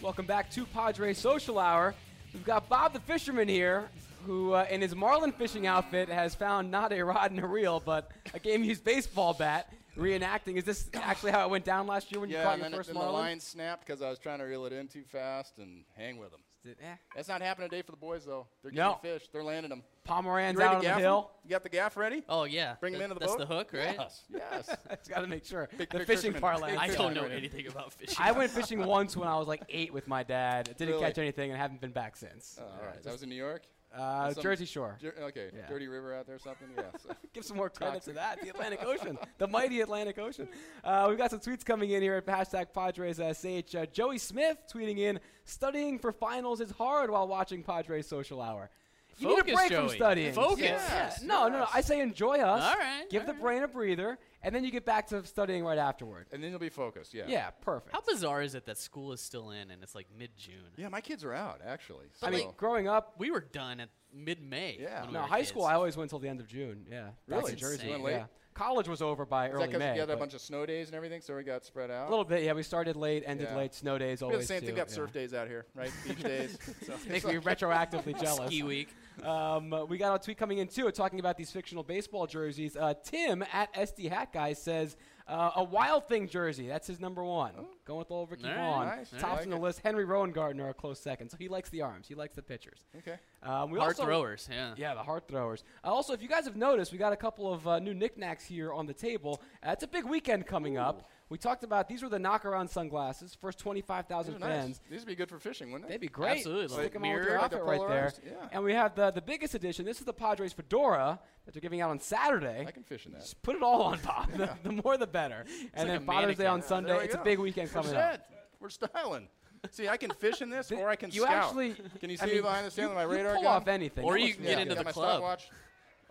Welcome back to Padre Social Hour. We've got Bob the Fisherman here, who uh, in his Marlin fishing outfit has found not a rod and a reel, but a game used baseball bat reenacting. Is this <sighs> actually how it went down last year when you Yeah, caught and your then, first then the Marlin? line snapped because I was trying to reel it in too fast and hang with them. Did- eh. That's not happening today for the boys though. They're No. getting fish. They're landing them. Pomeranz You out on the gaff 'em? hill. You got the gaff ready? Oh yeah. Bring 'em Th- into the That's boat? That's the hook, right? Yes. <laughs> Yes. <laughs> It's got to make sure. Big- the big fishing fisherman. parlance. I don't know anything about <laughs> fishing. I went fishing once when I was like eight with my dad. Didn't Really? catch anything and haven't been back since. Oh, all right. That was in New York. Uh, Jersey Shore. Jer- okay, Yeah. Dirty River out there or something. <laughs> Yeah. Give some more credit to that. The Atlantic Ocean, the mighty Atlantic Ocean. Uh, we've got some tweets coming in here at hashtag Padres SH. Uh, Joey Smith tweeting in, studying for finals is hard while watching Padres Social Hour. You need a Focus, break from studying. Focus. Yeah. No, no, no. I say enjoy us. All right, Give all the right. brain a breather, and then you get back to studying right afterward. and then you'll be focused. Yeah. Yeah, perfect. How bizarre is it that school is still in and it's like mid June? Yeah, my kids are out actually. I mean, growing up, We were done at mid May. Yeah. when we no, were high kids. school, I always went until the end of June. Yeah, Really? in Jersey. Went late? Yeah. College was over by is early because May. you had a bunch of snow days and everything, so we got spread out? a little bit, yeah. We started late, ended Yeah. late, snow days We always. the same too, thing. We got yeah. surf days out here, right? Beach days. <laughs> So Make me retroactively <laughs> jealous. ski week. Um, we got a tweet coming in too, talking about these fictional baseball jerseys. Uh, Tim at SD Hat Guy says uh, a Wild Thing jersey. That's his number one. Going with Oliver All right, Kevon. nice. Tops like on the it. list. Henry Rowengartner a close second. So he likes the arms. He likes the pitchers. Okay. Um, we Hard also, throwers, yeah. Yeah, the hard throwers. Uh, also, if you guys have noticed, we got a couple of uh, new knickknacks here on the table. Uh, it's a big weekend coming up. We talked about these were the knockaround sunglasses. First twenty-five These nice. fans. These would be good for fishing, wouldn't they? They'd be great. Absolutely. Stick Like 'em on with your like outfit a right there. yeah. And we have the the biggest edition. This is the Padres fedora that they're giving out on Saturday. I can fish in that. Just put it all on, Bob. the, <laughs> the more, the better. and like then Father's Day on mannequin. Sunday. There we It's a big weekend We're coming up. We're styling. See, I can fish in this, <laughs> or I can you scout. actually- Can you I see me mean, behind the stand you- with my you radar pull gun? off anything. Or That you looks- can get into the club.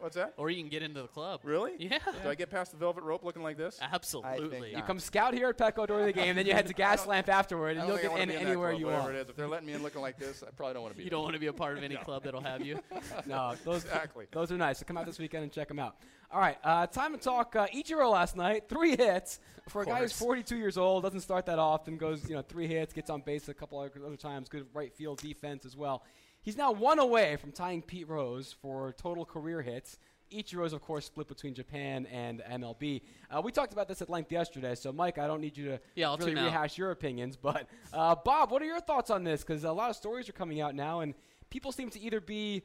Stopwatch. What's that? Or you can get into the club. Really? Yeah. Do I get past the velvet rope looking like this? Absolutely. You come scout here at Petco during the game, then you head to Gaslamp afterward, and you'll get wanna in anywhere club, you want. it is. If they're letting me in looking like this, I probably don't want to be. You there. don't want to be a part of <laughs> any club that'll have you. <laughs> No, those Exactly. Those are nice. So come out this weekend and check them out. All right, uh, time to talk uh, Ichiro last night. Three hits for a guy who's 42 years old. Doesn't start that often. Goes you know three hits, gets on base a couple other other times. Good right field defense as well. He's now one away from tying Pete Rose for total career hits. Ichiro's, of course, split between Japan and MLB. Uh, we talked about this at length yesterday, so Mike, I don't need you to Yeah, I'll really out. rehash your opinions. But uh, Bob, what are your thoughts on this? Because a lot of stories are coming out now, and people seem to either be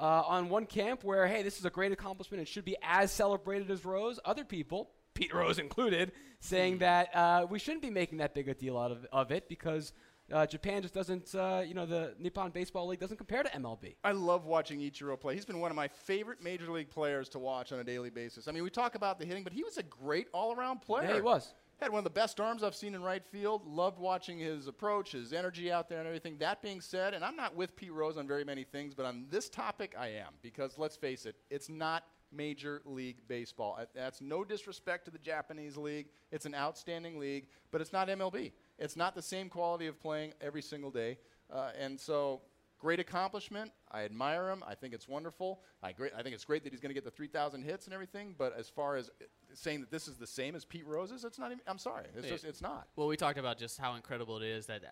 uh, on one camp where, hey, this is a great accomplishment it should be as celebrated as Rose. Other people, Pete Rose included, saying Hmm. that uh, we shouldn't be making that big a deal out of, of it because uh, Japan just doesn't, uh, you know, the Nippon Baseball League doesn't compare to MLB. I love watching Ichiro play. He's been one of my favorite major league players to watch on a daily basis. I mean, we talk about the hitting, but he was a great all-around player. Yeah, he was. Had one of the best arms I've seen in right field. Loved watching his approach, his energy out there, and everything. That being said, and I'm not with Pete Rose on very many things, but on this topic, I am because let's face it, it's not Major League Baseball. Uh, That's no disrespect to the Japanese league. It's an outstanding league, but it's not MLB. It's not the same quality of playing every single day, uh, and so great accomplishment. I admire him. I think it's wonderful. I, great, I think it's great that he's going to get the 3,000 hits and everything. But as far as saying that this is the same as Pete Rose's, it's not. Even, I'm sorry. It's Yeah. just it's not. Well, we talked about just how incredible it is that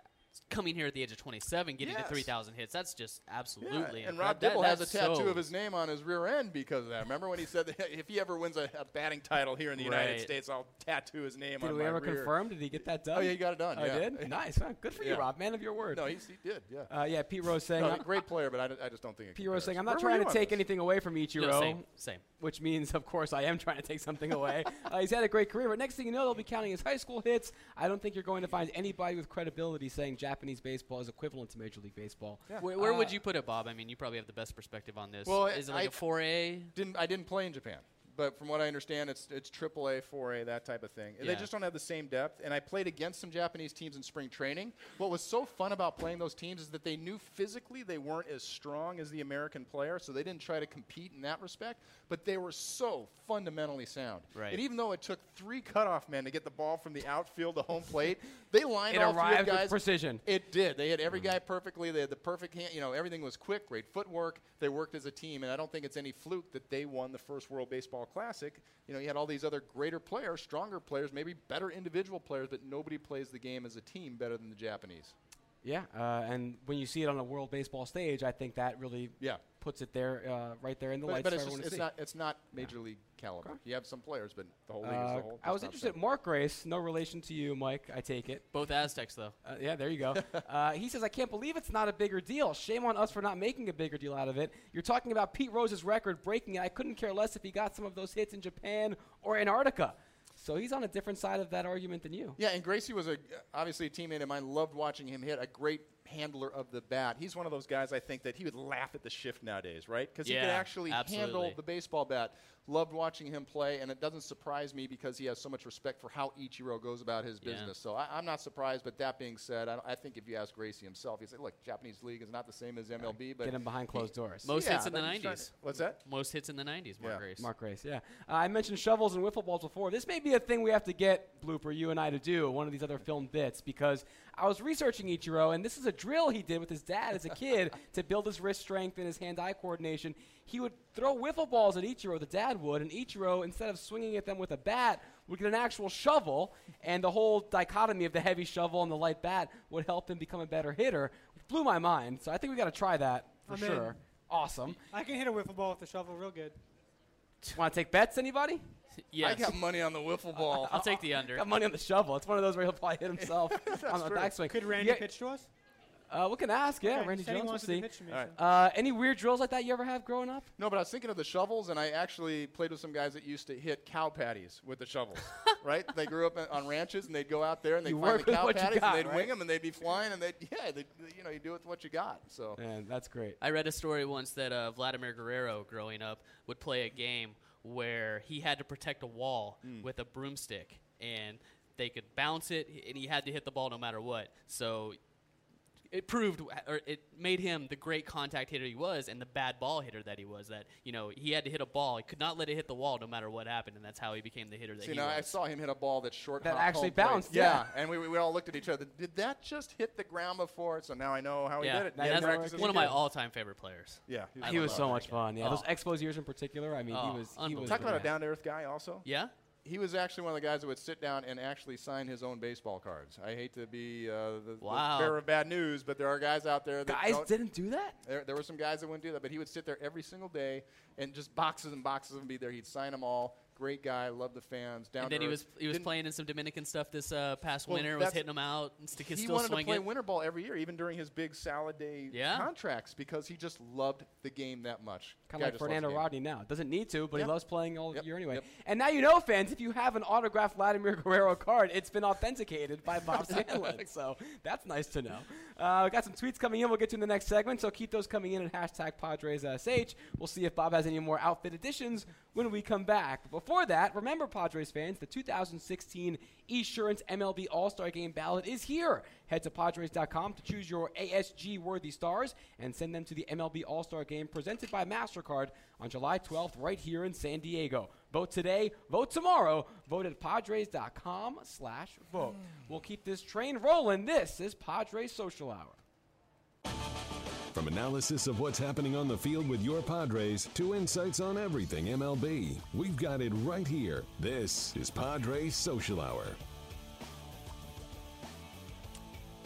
coming here at the age of 27, getting Yes. to 3,000 hits. That's just absolutely. Yeah, and Rob that- Dibble has a tattoo so- of his name on his rear end because of that. Remember when he said that if he ever wins a, a batting title here in the United States, I'll tattoo his name Did on my rear. Did we ever confirm? Did he get that done? Oh yeah, he got it done. I yeah. did? nice. Huh? Good for you, Rob. Man of your word. No, he's, he did. Yeah. uh, yeah, Pete Rose saying, no, great player, but I just don't think it Pete Rose saying, I'm not Where trying to take this? anything away from Ichiro. No, same, same. which means, of course, I am <laughs> trying to take something away. uh, he's had a great career, but next thing you know, they'll be counting his high school hits. I don't think you're going to find anybody with credibility saying Japanese baseball is equivalent to Major League Baseball. Where, where would Uh, you put it, Bob? I mean, you probably have the best perspective on this. Well, is it like I- a 4A? Didn't I didn't play in Japan, but from what I understand, it's it's AAA, 4A, that type of thing. They just don't have the same depth. And I played against some Japanese teams in spring training. What was so fun about playing those teams is that they knew physically they weren't as strong as the American player, so they didn't try to compete in that respect. But they were so fundamentally sound. Right. And even though it took three cutoff men to get the ball from the outfield to home plate, they lined It all three arrived with precision. it did. They hit every mm-hmm. guy perfectly. They had the perfect hand. You know, everything was quick, great footwork. They worked as a team, and I don't think it's any fluke that they won the first World Baseball Classic. You know, you had all these other greater players, stronger players, maybe better individual players, but nobody plays the game as a team better than the Japanese. Yeah, uh, and when you see it on a World Baseball stage, I think that really Yeah. puts it there, uh, right there in the But, lights but for it's, just, it's not it's not major league caliber. You have some players, but the whole league as Uh, a whole. I was interested. so. Mark Grace, no relation to you, Mike. I take it. Both Aztecs, though. Uh, yeah, there you go. <laughs> uh, he says, I can't believe it's not a bigger deal. Shame on us for not making a bigger deal out of it. You're talking about Pete Rose's record breaking. I couldn't care less if he got some of those hits in Japan or Antarctica. So he's on a different side of that argument than you. Yeah, and Gracie was a obviously a teammate of mine. Loved watching him hit. A great handler of the bat. He's one of those guys I think that he would laugh at the shift nowadays, right? Because he could Yeah, actually handle the baseball bat. Loved watching him play, and it doesn't surprise me because he has so much respect for how Ichiro goes about his Yeah. business. So I, I'm not surprised. But that being said, I, I think if you ask Gracie himself, he'd say, "Look, Japanese league is not the same as MLB, but Get him behind closed doors. Most Yeah, hits in the but he's trying 90s. to- what's that? Most hits in the 90s, Mark Yeah. Grace. Mark Grace, yeah. Uh, I mentioned shovels and wiffle balls before. This may be a thing we have to get, Blooper, you and I, to do, one of these other film bits, because I was researching Ichiro, and this is a drill he did with his dad as a kid <laughs> to build his wrist strength and his hand-eye coordination. He would throw wiffle balls at Ichiro, the dad would, and Ichiro, instead of swinging at them with a bat, would get an actual shovel, and the whole dichotomy of the heavy shovel and the light bat would help him become a better hitter, which blew my mind. So I think we got to try that for I'm in. sure. Awesome. I can hit a wiffle ball with the shovel real good. Want to take bets, anybody? Yes. I got money on the wiffle ball. I'll take the under. Got money on the shovel. It's one of those where he'll probably hit himself <laughs> on the true. backswing. Could Randy Yeah, pitch to us? Uh, we can ask. Yeah, Okay, Randy Jones. We'll wants to see. pitch me, All right. so- Uh, any weird drills like that you ever have growing up? No, but I was thinking of the shovels, and I actually played with some guys that used to hit cow patties with the shovels. <laughs> right? They grew up on ranches, and they'd go out there and they'd You find the cow patties, got, and they'd right? wing them, and they'd be flying, and they'd yeah, they you know you do it with what you got. So Man, that's great. I read a story once that uh, Vladimir Guerrero, growing up, would play a game where he had to protect a wall Hmm. with a broomstick, and they could bounce it, and he had to hit the ball no matter what. So it proved, or it made him the great contact hitter he was, and the bad ball hitter that he was. That you know he had to hit a ball, he could not let it hit the wall no matter what happened, and that's how he became the hitter that See, he now was. I saw him hit a ball that's short. That actually bounced, Yeah, yeah. and we, we all looked at each other. Did that just hit the ground before? So now I know how he yeah, did it. and He had that's practice one a of my all-time favorite players. Yeah, I he was so much guy. fun. Yeah, oh. those Oh. Expos years in particular. I mean, Oh, he was. He was. Talk about a down to earth guy, also. Yeah, He was actually one of the guys that would sit down and actually sign his own baseball cards. I hate to be uh, the, Wow. the bearer of bad news, but there are guys out there that Guys didn't do that. There, there were some guys that wouldn't do that, but he would sit there every single day and just boxes and boxes them be there. He'd sign them all. Great guy, Love the fans. Down and then he was he was Didn't- playing in some Dominican stuff this uh, past Well, winter. Was hitting them out and st- He still wanted to swinging. play winter ball every year, even during his big salad day Yeah? contracts, because he just loved the game that much. Kind of like Fernando. Rodney now. Doesn't need to, but Yep. he loves playing all Yep, year anyway. yep. And now you know, fans, if you have an autographed Vladimir Guerrero card, it's been authenticated by Bob <laughs> Scanlan. so that's nice to know. Uh, we got some tweets coming in. We'll get to in the next segment. So keep those coming in at hashtag PadresSH. We'll see if Bob has any more outfit additions when we come back. Before that, remember, Padres fans, the 2016 Esurance MLB All Star Game ballot is here. Head to Padres.com to choose your ASG worthy stars and send them to the MLB All Star Game presented by MasterCard on July 12th, right here in San Diego. Vote today, vote tomorrow. Vote at Padres.com slash vote. We'll keep this train rolling. This is Padres Social Hour. From analysis of what's happening on the field with your Padres to insights on everything MLB, we've got it right here. This is Padres Social Hour.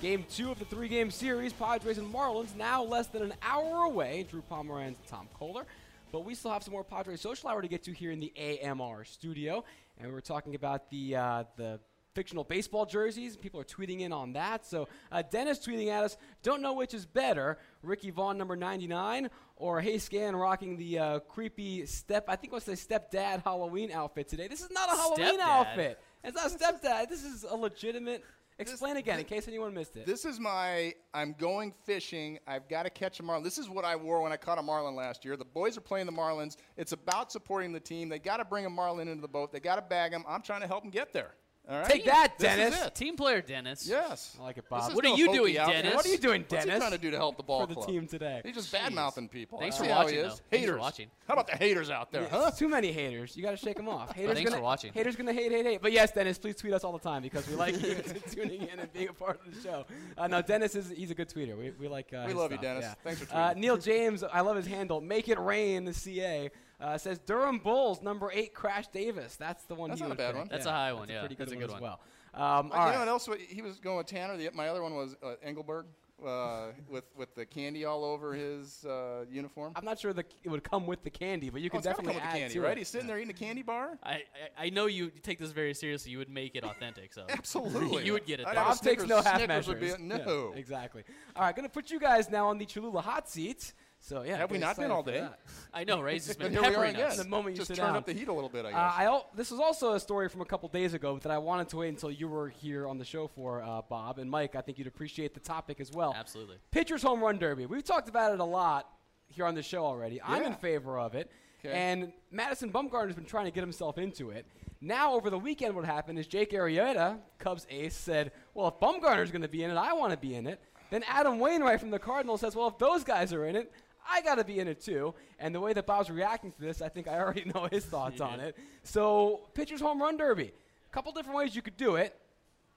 Game two of the three game series, Padres and Marlins, now less than an hour away. Drew Pomeranz and Tom Koehler. But we still have some more Padres social hour to get to here in the AMR studio. And we're talking about the, uh, the fictional baseball jerseys. People are tweeting in on that. So uh, Dennis tweeting at us, don't know which is better, Ricky Vaughn number 99 or Hey Scan rocking the uh, creepy step, I think what's the stepdad Halloween outfit today. This is not a Halloween Stepdad? outfit. It's not stepdad. This is a legitimate. Explain again in case anyone missed it. This is my I'm going fishing. I've got to catch a marlin. This is what I wore when I caught a marlin last year. The boys are playing the marlins. It's about supporting the team. They got to bring a marlin into the boat. They got to bag him. I'm trying to help them get there. All right. Take that, This is Dennis. it. Team player Dennis. Yes. I like it, This Bob. is What are no you hokey doing, outfit. Dennis? What are you doing, Dennis? What's Dennis? he trying to do to help the ball for the club? team today? He's just bad mouthing people. Thanks That's for how watching, he is. though. Thanks for Haters. watching. How about the haters out there, Yeah, huh? it's Too many haters. You got to shake them off. Haters Thanks gonna, for watching. Haters gonna hate, hate, hate. But yes, Dennis, please tweet us all the time because we like you <laughs> tuning in and being a part of the show. Uh, no, Dennis is he's a good tweeter. We, we like. Uh, We his love you, stuff, Dennis. yeah. Thanks for Uh, tweeting. Neil James, I love his handle. Make it rain. The CA uh, says Durham Bulls number eight Crash Davis. That's the one. That's not a bad pick. one. That's Yeah, a high one, That's yeah. a pretty good That's a one good as well. Um, Like, all you know what else? He was going with Tanner. The, my other one was uh, Engelberg uh, with with the candy all over his uh, uniform. I'm not sure the, it would come with the candy, but you Oh, can it's definitely come with add the candy, to right? it. He's sitting there eating a candy bar. I, I I know you take this very seriously. You would make it authentic. So <laughs> Absolutely. you would get it. I'd there. have a Bob takes no half Snickers would measures. be- no. Yeah, exactly. All right, going to put you guys now on the Cholula hot seat. So yeah, Have we not been all day? that. I know, right? He's just <laughs> been Here we peppering us. The moment you Just sit turn down. up the heat a little bit, I guess. Uh, I al- this is also a story from a couple days ago that I wanted to wait until you were here on the show for, uh, Bob and Mike. I think you'd appreciate the topic as well. Absolutely. Pitchers home run derby. We've talked about it a lot here on the show already. I'm in favor of it. Okay. And Madison Bumgarner's been trying to get himself into it. Now, over the weekend, what happened is Jake Arrieta, Cubs ace, said, Well, if Bumgarner's going to be in it, I want to be in it. Then Adam Wainwright from the Cardinals says, Well, if those guys are in it, I got to be in it too. And the way that Bob's reacting to this, I think I already <laughs> know his thoughts on it. So, pitchers home run derby. A couple different ways you could do it.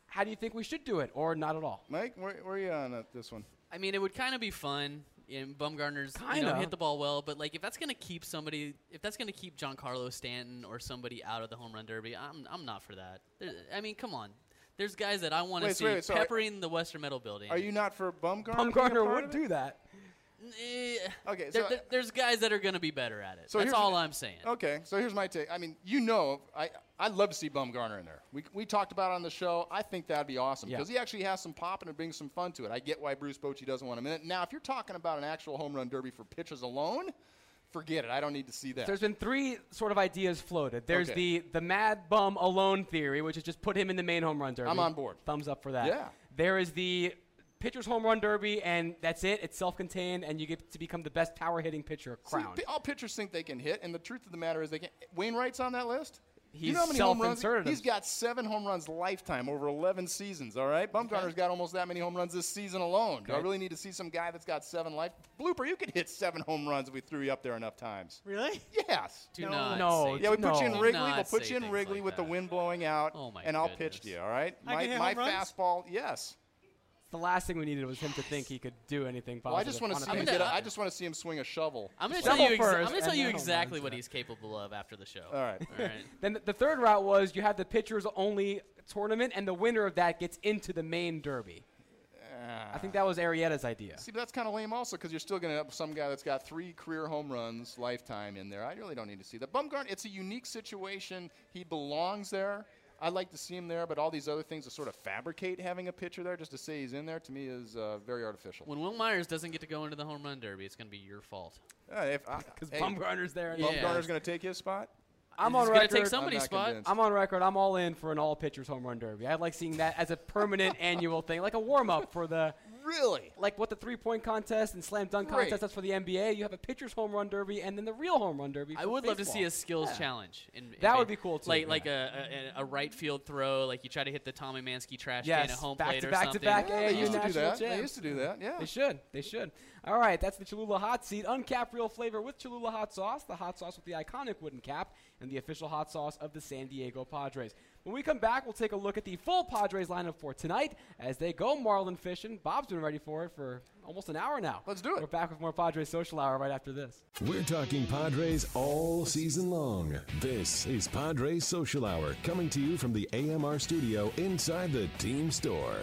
How do you think we should do it, or not at all? Mike, where, where are you on uh, this one? I mean, it would kind of be fun. And Bumgarner's you know, Kinda. hit the ball well, but like if that's gonna keep somebody, if that's gonna keep Giancarlo Stanton or somebody out of the home run derby, I'm I'm not for that. There, I mean, come on. There's guys that I want to see wait, wait, so are- peppering the Western Metal Building. Are you not for Bumgarner? being a Bumgarner would do that. Eh, Okay, so- there- there's guys that are gonna be better at it. So that's all I'm saying. Okay, so here's my take. I mean, you know, I I'd love to see Bumgarner in there. We, we talked about it on the show. I think that'd be awesome Yeah. because he actually has some pop and it brings some fun to it. I get why Bruce Bochy doesn't want him in it. Now, if you're talking about an actual home run derby for pitchers alone, forget it. I don't need to see that. There's been three sort of ideas floated. There's Okay. the the Mad Bum alone theory, which is just put him in the main home run derby. I'm on board. Thumbs up for that. Yeah. There is the pitcher's home run derby, and that's it. It's self-contained, and you get to become the best power hitting pitcher See, crowned. pi- all pitchers think they can hit, and the truth of the matter is they can't. Wainwright's on that list. you He's know how many home runs? self-inserted He's him- got seven home runs lifetime over 11 seasons. All right, Bumgarner's got almost that many home runs this season alone. Do I really need to see some guy that's got seven life? Blooper, you could hit seven home runs if we threw you up there enough times. Really? Yes. Do No. not No, say Yeah, we put you in Wrigley. We'll put you in Wrigley like with the wind blowing out, Oh, my and I'll pitch to you. All right, I my, can hit my home runs? fastball, yes. The last thing we needed was him to think he could do anything positive. Well, I just want to see him pitch. get. A, I just want to see him swing a shovel. I'm gonna tell you. Exa- first, I'm gonna tell you exactly what he's capable of after the show. All right. All right. <laughs> Then the third route was you have the pitchers only tournament, and the winner of that gets into the main derby. I think that was Arrieta's idea. See, but that's kind of lame also because you're still going to have some guy that's got three career home runs lifetime in there. I really don't need to see that. Bumgarner, it's a unique situation. He belongs there. I'd like to see him there, but all these other things to sort of fabricate having a pitcher there just to say he's in there to me is uh, very artificial. When Wil Myers doesn't get to go into the home run derby, it's gonna be your fault. Uh, Because hey, Bumgarner's there. and- Yeah. Bumgarner's going to take his spot. I'm on record. take somebody's not spot. convinced. I'm on record. I'm all in for an all pitchers home run derby. I'd like seeing that as a permanent <laughs> annual thing, like a warm up for the Really? like what the three point contest and slam dunk Great. contest. That's for the NBA. You have a pitchers home run derby and then the real home run derby. I for would love to see a skills challenge. In, in That would be cool, too, Like yeah. like a, a, a right field throw, like you try to hit the Tommy Mansky trash Yes, can at home back plate to or back to back Yeah, AAU they used to do national that. They used to do that. Yeah. They should. They should. All right, that's the Cholula hot seat. Uncapped real flavor with Cholula hot sauce, the hot sauce with the iconic wooden cap, and the official hot sauce of the San Diego Padres. When we come back, we'll take a look at the full Padres lineup for tonight as they go marlin fishing. Bob's been ready for it for almost an hour now. Let's do it. We're back with more Padres Social Hour right after this. We're talking Padres all season long. This is Padres Social Hour coming to you from the AMR studio inside the team store.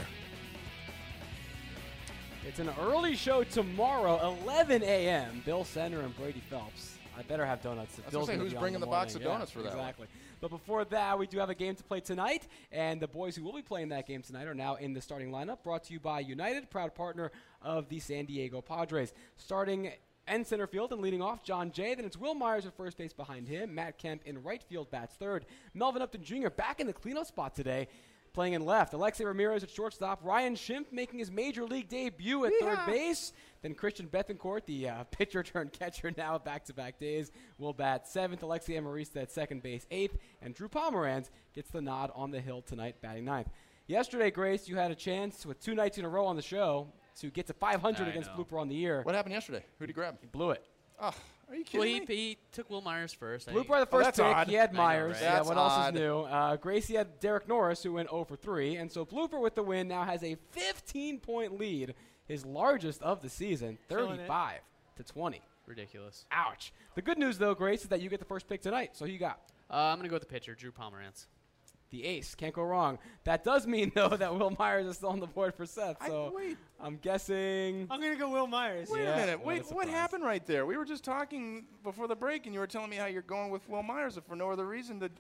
It's an early show tomorrow, 11 a.m. Bill Center and Brady Phelps. I better have donuts. if I was gonna say, who's bringing in the box of Yeah, donuts for that one? Exactly. But before that, we do have a game to play tonight, and the boys who will be playing that game tonight are now in the starting lineup. Brought to you by United, proud partner of the San Diego Padres. Starting and center field and leading off, Jon Jay. Then it's Wil Myers at first base behind him. Matt Kemp in right field bats third. Melvin Upton Jr. back in the cleanup spot today. Playing in left, Alexei Ramirez at shortstop, Ryan Schimpf making his major league debut at third base. Then Christian Bethancourt, the uh, <laughs> pitcher turned catcher now back to back days, will bat seventh. Alexei Amarista at second base eighth. And Drew Pomeranz gets the nod on the hill tonight, batting ninth. Yesterday, Grace, you had a chance with two nights in a row on the show to get to 500 I against know. Blooper on the year. What happened yesterday? Who'd he grab? He blew it. Oh, are you kidding Well, he, me? he took Wil Myers first. I- Blooper had the Oh, first that's pick. odd. He had I know, Myers. right? Yeah, That's what else odd. is new? Uh, Gracie had Derek Norris, who went 0 for 3. And so Blooper with the win now has a 15 point lead, his largest of the season, Killing it. 35 to 20. Ridiculous. Ouch. The good news, though, Grace, is that you get the first pick tonight. So who you got? Uh, I'm gonna go with the pitcher, Drew Pomeranz. The ace. Can't go wrong. That does mean, <laughs> though, that Wil Myers is still on the board for Seth. I- So wait. I'm guessing. I'm gonna go Wil Myers. Wait Yeah, a minute. what a Wait, what surprise. happened right there? We were just talking before the break, and you were telling me how you're going with Wil Myers if for no other reason to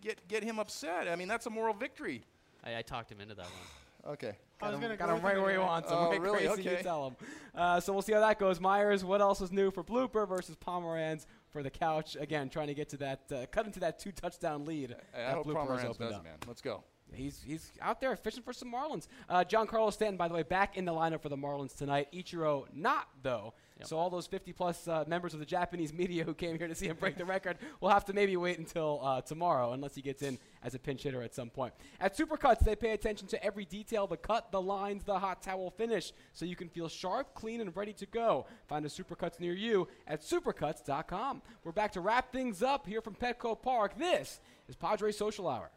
get get him upset. I mean, that's a moral victory. I, I talked him into that one. <sighs> Okay. I was gonna got him right where he wants him. Oh, right really? crazy, you Okay. tell him. Uh, so we'll see how that goes. Myers, what else is new for Blooper versus Pomeranz for the couch? Again, trying to get to that, uh, cut into that two touchdown lead. I that hope has does, up. man. Let's go. He's he's out there fishing for some Marlins. Uh, Giancarlo Stanton, by the way, back in the lineup for the Marlins tonight. Ichiro not though. Yep. So all those 50 plus uh, members of the Japanese media who came here to see him break the record will have to maybe wait until uh, tomorrow, unless he gets in as a pinch hitter at some point. At Supercuts, they pay attention to every detail: the cut, the lines, the hot towel finish, so you can feel sharp, clean, and ready to go. Find a Supercuts near you at supercuts.com. We're back to wrap things up here from Petco Park. This is Padre Social Hour.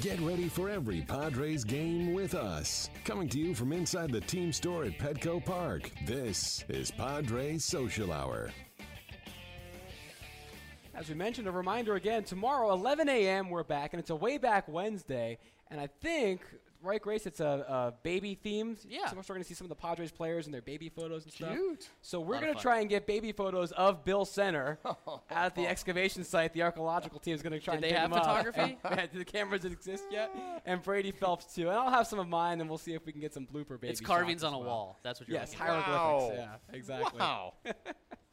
Get ready for every Padres game with us. Coming to you from inside the team store at Petco Park, this is Padres Social Hour. As we mentioned, a reminder again tomorrow, 11 a.m. We're back, and it's a way back Wednesday. And I think, right, Grace, it's a, a baby themed. Yeah. So we're going to see some of the Padres players and their baby photos and stuff. Cute. So we're going to try and get baby photos of Bill Center <laughs> oh, at the oh. excavation site. The archaeological team is going to try Did and they dig have him up. photography? And- <laughs> yeah, the cameras exist yet? <laughs> And Brady Phelps too. And I'll have some of mine, and we'll see if we can get some blooper baby. It's carvings shots on as a well. wall. That's what you're Yes, looking for. hieroglyphics. Wow. Yeah, exactly. Wow.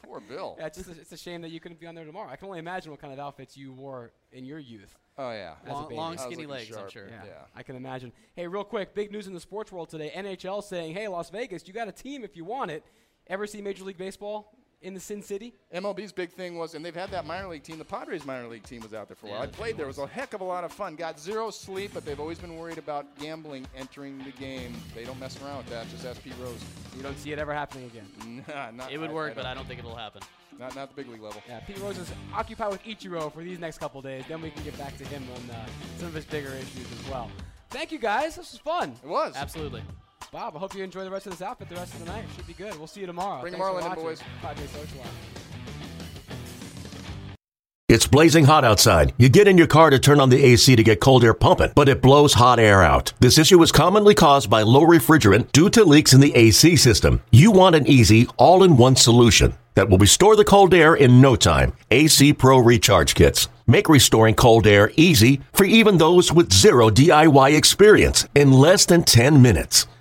Poor Bill. Yeah, it's just a, it's a shame that you couldn't be on there tomorrow. I can only imagine what kind of outfits you wore in your youth. Oh yeah. As a Long, baby. long skinny looking legs, I'm sure. Yeah, Yeah. I can imagine. Hey, real quick, big news in the sports world today. NHL saying, "Hey, Las Vegas, you got a team if you want it. Ever see Major League Baseball in the Sin City? MLB's big thing was, and they've had that minor league team. The Padres minor league team was out there for a while. Yeah, I played there. It was a heck of a lot of fun. Got zero sleep, but they've always been worried about gambling entering the game. They don't mess around with that. Just ask Pete Rose. You don't see it ever happening again." <laughs> Nah, not, It would I- work, I but I don't think it'll happen. Not, not the big league level. Yeah, Pete Rose is occupied with Ichiro for these next couple days. Then we can get back to him on uh, some of his bigger issues as well. Thank you guys. This was fun. It was. Absolutely. Bob, I hope you enjoy the rest of this outfit the rest of the night. Should be good. We'll see you tomorrow. Bring Thanks for Marlon in, watching. boys. Padres Social Hour. It's blazing hot outside. You get in your car to turn on the AC to get cold air pumping, but it blows hot air out. This issue is commonly caused by low refrigerant due to leaks in the AC system. You want an easy, all in one solution that will restore the cold air in no time. AC Pro Recharge Kits. Make restoring cold air easy for even those with zero DIY experience in less than 10 minutes.